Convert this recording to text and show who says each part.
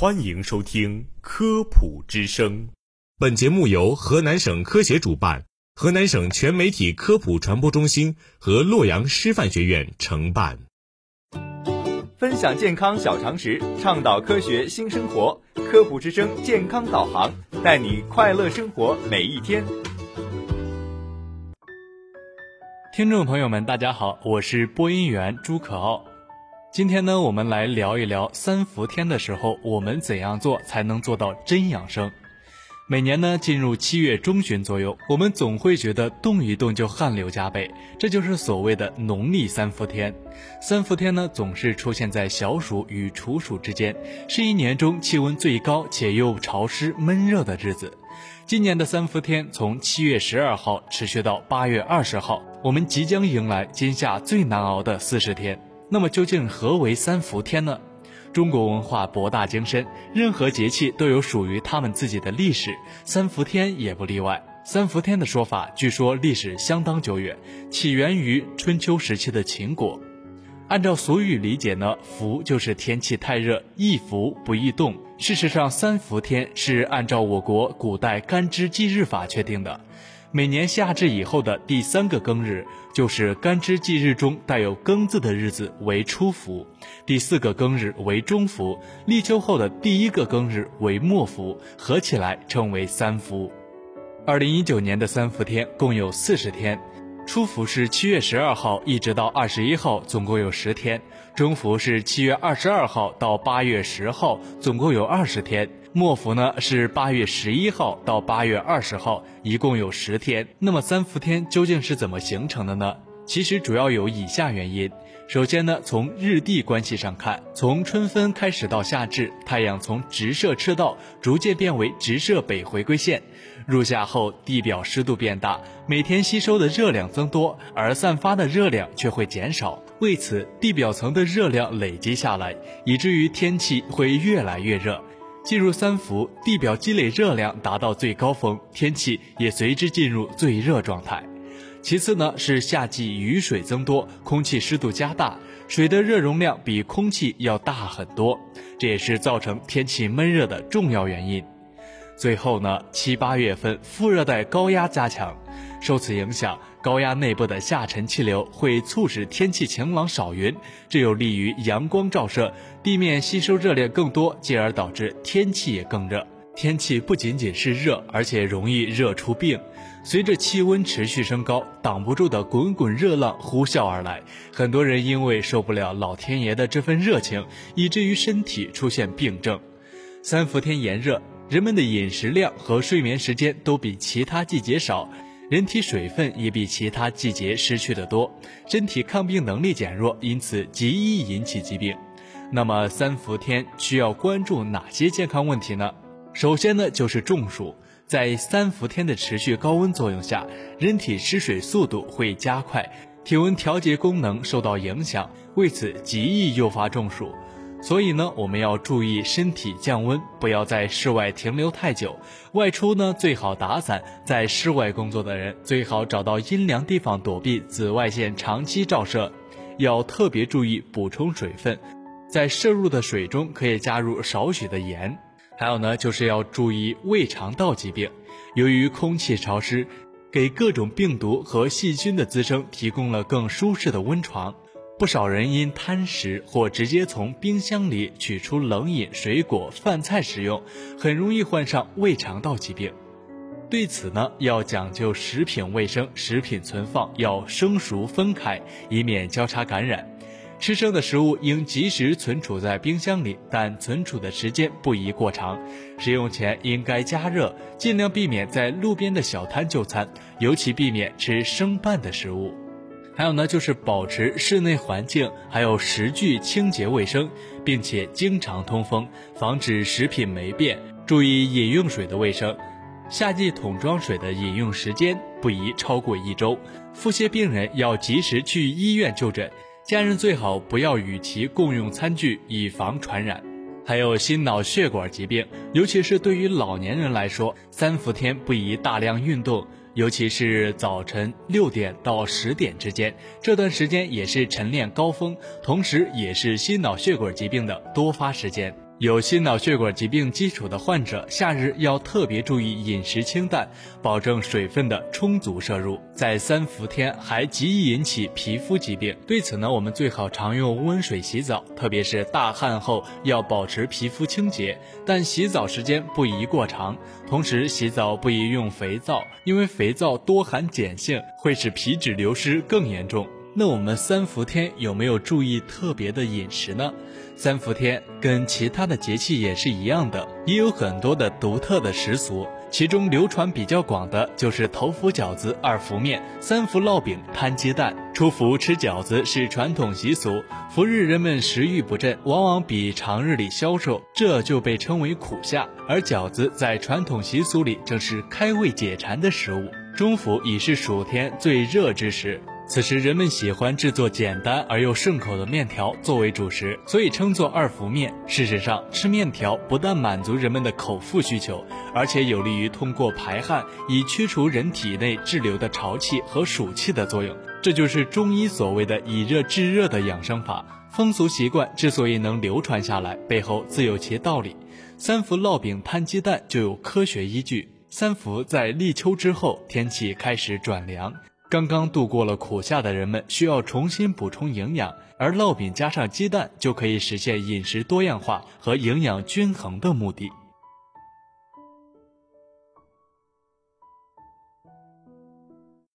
Speaker 1: 欢迎收听《科普之声》，
Speaker 2: 本节目由河南省科协主办，河南省全媒体科普传播中心和洛阳师范学院承办。
Speaker 3: 分享健康小常识，倡导科学新生活，《科普之声》健康导航，带你快乐生活每一天。
Speaker 4: 听众朋友们，大家好，我是播音员朱可傲。今天呢，我们来聊一聊三伏天的时候，我们怎样做才能做到真养生。每年呢，进入七月中旬左右，我们总会觉得动一动就汗流浃背，这就是所谓的农历三伏天。三伏天呢，总是出现在小暑与处暑之间，是一年中气温最高且又潮湿闷热的日子。今年的三伏天从七月十二号持续到八月二十号，我们即将迎来今夏最难熬的四十天。那么究竟何为三伏天呢？中国文化博大精深，任何节气都有属于他们自己的历史，三伏天也不例外。三伏天的说法，据说历史相当久远，起源于春秋时期的秦国。按照俗语理解呢，伏就是天气太热，易伏不易动。事实上，三伏天是按照我国古代干支纪日法确定的。每年夏至以后的第三个庚日，就是干支纪日中带有“庚”字的日子为初伏，第四个庚日为中伏，立秋后的第一个庚日为末伏，合起来称为三伏。二零一九年的三伏天共有四十天，初伏是七月十二号一直到二十一号，总共有十天；中伏是七月二十二号到八月十号，总共有二十天。末伏呢是八月十一号到八月二十号，一共有十天。那么三伏天究竟是怎么形成的呢？其实主要有以下原因。首先呢，从日地关系上看，从春分开始到夏至，太阳从直射赤道逐渐变为直射北回归线。入夏后，地表湿度变大，每天吸收的热量增多，而散发的热量却会减少。为此，地表层的热量累积下来，以至于天气会越来越热。进入三伏，地表积累热量达到最高峰，天气也随之进入最热状态。其次呢，是夏季雨水增多，空气湿度加大，水的热容量比空气要大很多，这也是造成天气闷热的重要原因。最后呢，七八月份副热带高压加强，受此影响，高压内部的下沉气流会促使天气晴朗少云，这有利于阳光照射，地面吸收热量更多，进而导致天气也更热。天气不仅仅是热，而且容易热出病。随着气温持续升高，挡不住的滚滚热浪呼啸而来，很多人因为受不了老天爷的这份热情，以至于身体出现病症。三伏天炎热。人们的饮食量和睡眠时间都比其他季节少，人体水分也比其他季节失去的多，身体抗病能力减弱，因此极易引起疾病。那么三伏天需要关注哪些健康问题呢？首先呢就是中暑，在三伏天的持续高温作用下，人体失水速度会加快，体温调节功能受到影响，为此极易诱发中暑。所以呢，我们要注意身体降温，不要在室外停留太久。外出呢，最好打伞。在室外工作的人，最好找到阴凉地方躲避紫外线长期照射。要特别注意补充水分，在摄入的水中可以加入少许的盐。还有呢，就是要注意胃肠道疾病。由于空气潮湿，给各种病毒和细菌的滋生提供了更舒适的温床。不少人因贪食或直接从冰箱里取出冷饮、水果、饭菜食用，很容易患上胃肠道疾病。对此呢，要讲究食品卫生，食品存放要生熟分开，以免交叉感染。吃生的食物应及时存储在冰箱里，但存储的时间不宜过长。食用前应该加热，尽量避免在路边的小摊就餐，尤其避免吃生拌的食物。还有呢，就是保持室内环境还有食具清洁卫生，并且经常通风，防止食品霉变。注意饮用水的卫生，夏季桶装水的饮用时间不宜超过一周。腹泻病人要及时去医院就诊，家人最好不要与其共用餐具，以防传染。还有心脑血管疾病，尤其是对于老年人来说，三伏天不宜大量运动。尤其是早晨六点到十点之间，这段时间也是晨练高峰，同时也是心脑血管疾病的多发时间。有心脑血管疾病基础的患者，夏日要特别注意饮食清淡，保证水分的充足摄入。在三伏天还极易引起皮肤疾病，对此呢，我们最好常用温水洗澡，特别是大汗后要保持皮肤清洁，但洗澡时间不宜过长。同时，洗澡不宜用肥皂，因为肥皂多含碱性，会使皮脂流失更严重。那我们三伏天有没有注意特别的饮食呢？三伏天跟其他的节气也是一样的，也有很多的独特的习俗。其中流传比较广的就是头伏饺子、二伏面、三伏烙饼、摊鸡蛋。初伏吃饺子是传统习俗，伏日人们食欲不振，往往比常日里消瘦，这就被称为苦夏。而饺子在传统习俗里正是开胃解馋的食物。中伏已是暑天最热之时。此时人们喜欢制作简单而又顺口的面条作为主食，所以称作二伏面。事实上，吃面条不但满足人们的口腹需求，而且有利于通过排汗以驱除人体内滞留的潮气和暑气的作用。这就是中医所谓的以热制热的养生法。风俗习惯之所以能流传下来，背后自有其道理。三伏烙饼摊鸡蛋就有科学依据。三伏在立秋之后，天气开始转凉。刚刚度过了苦夏的人们需要重新补充营养，而烙饼加上鸡蛋就可以实现饮食多样化和营养均衡的目的。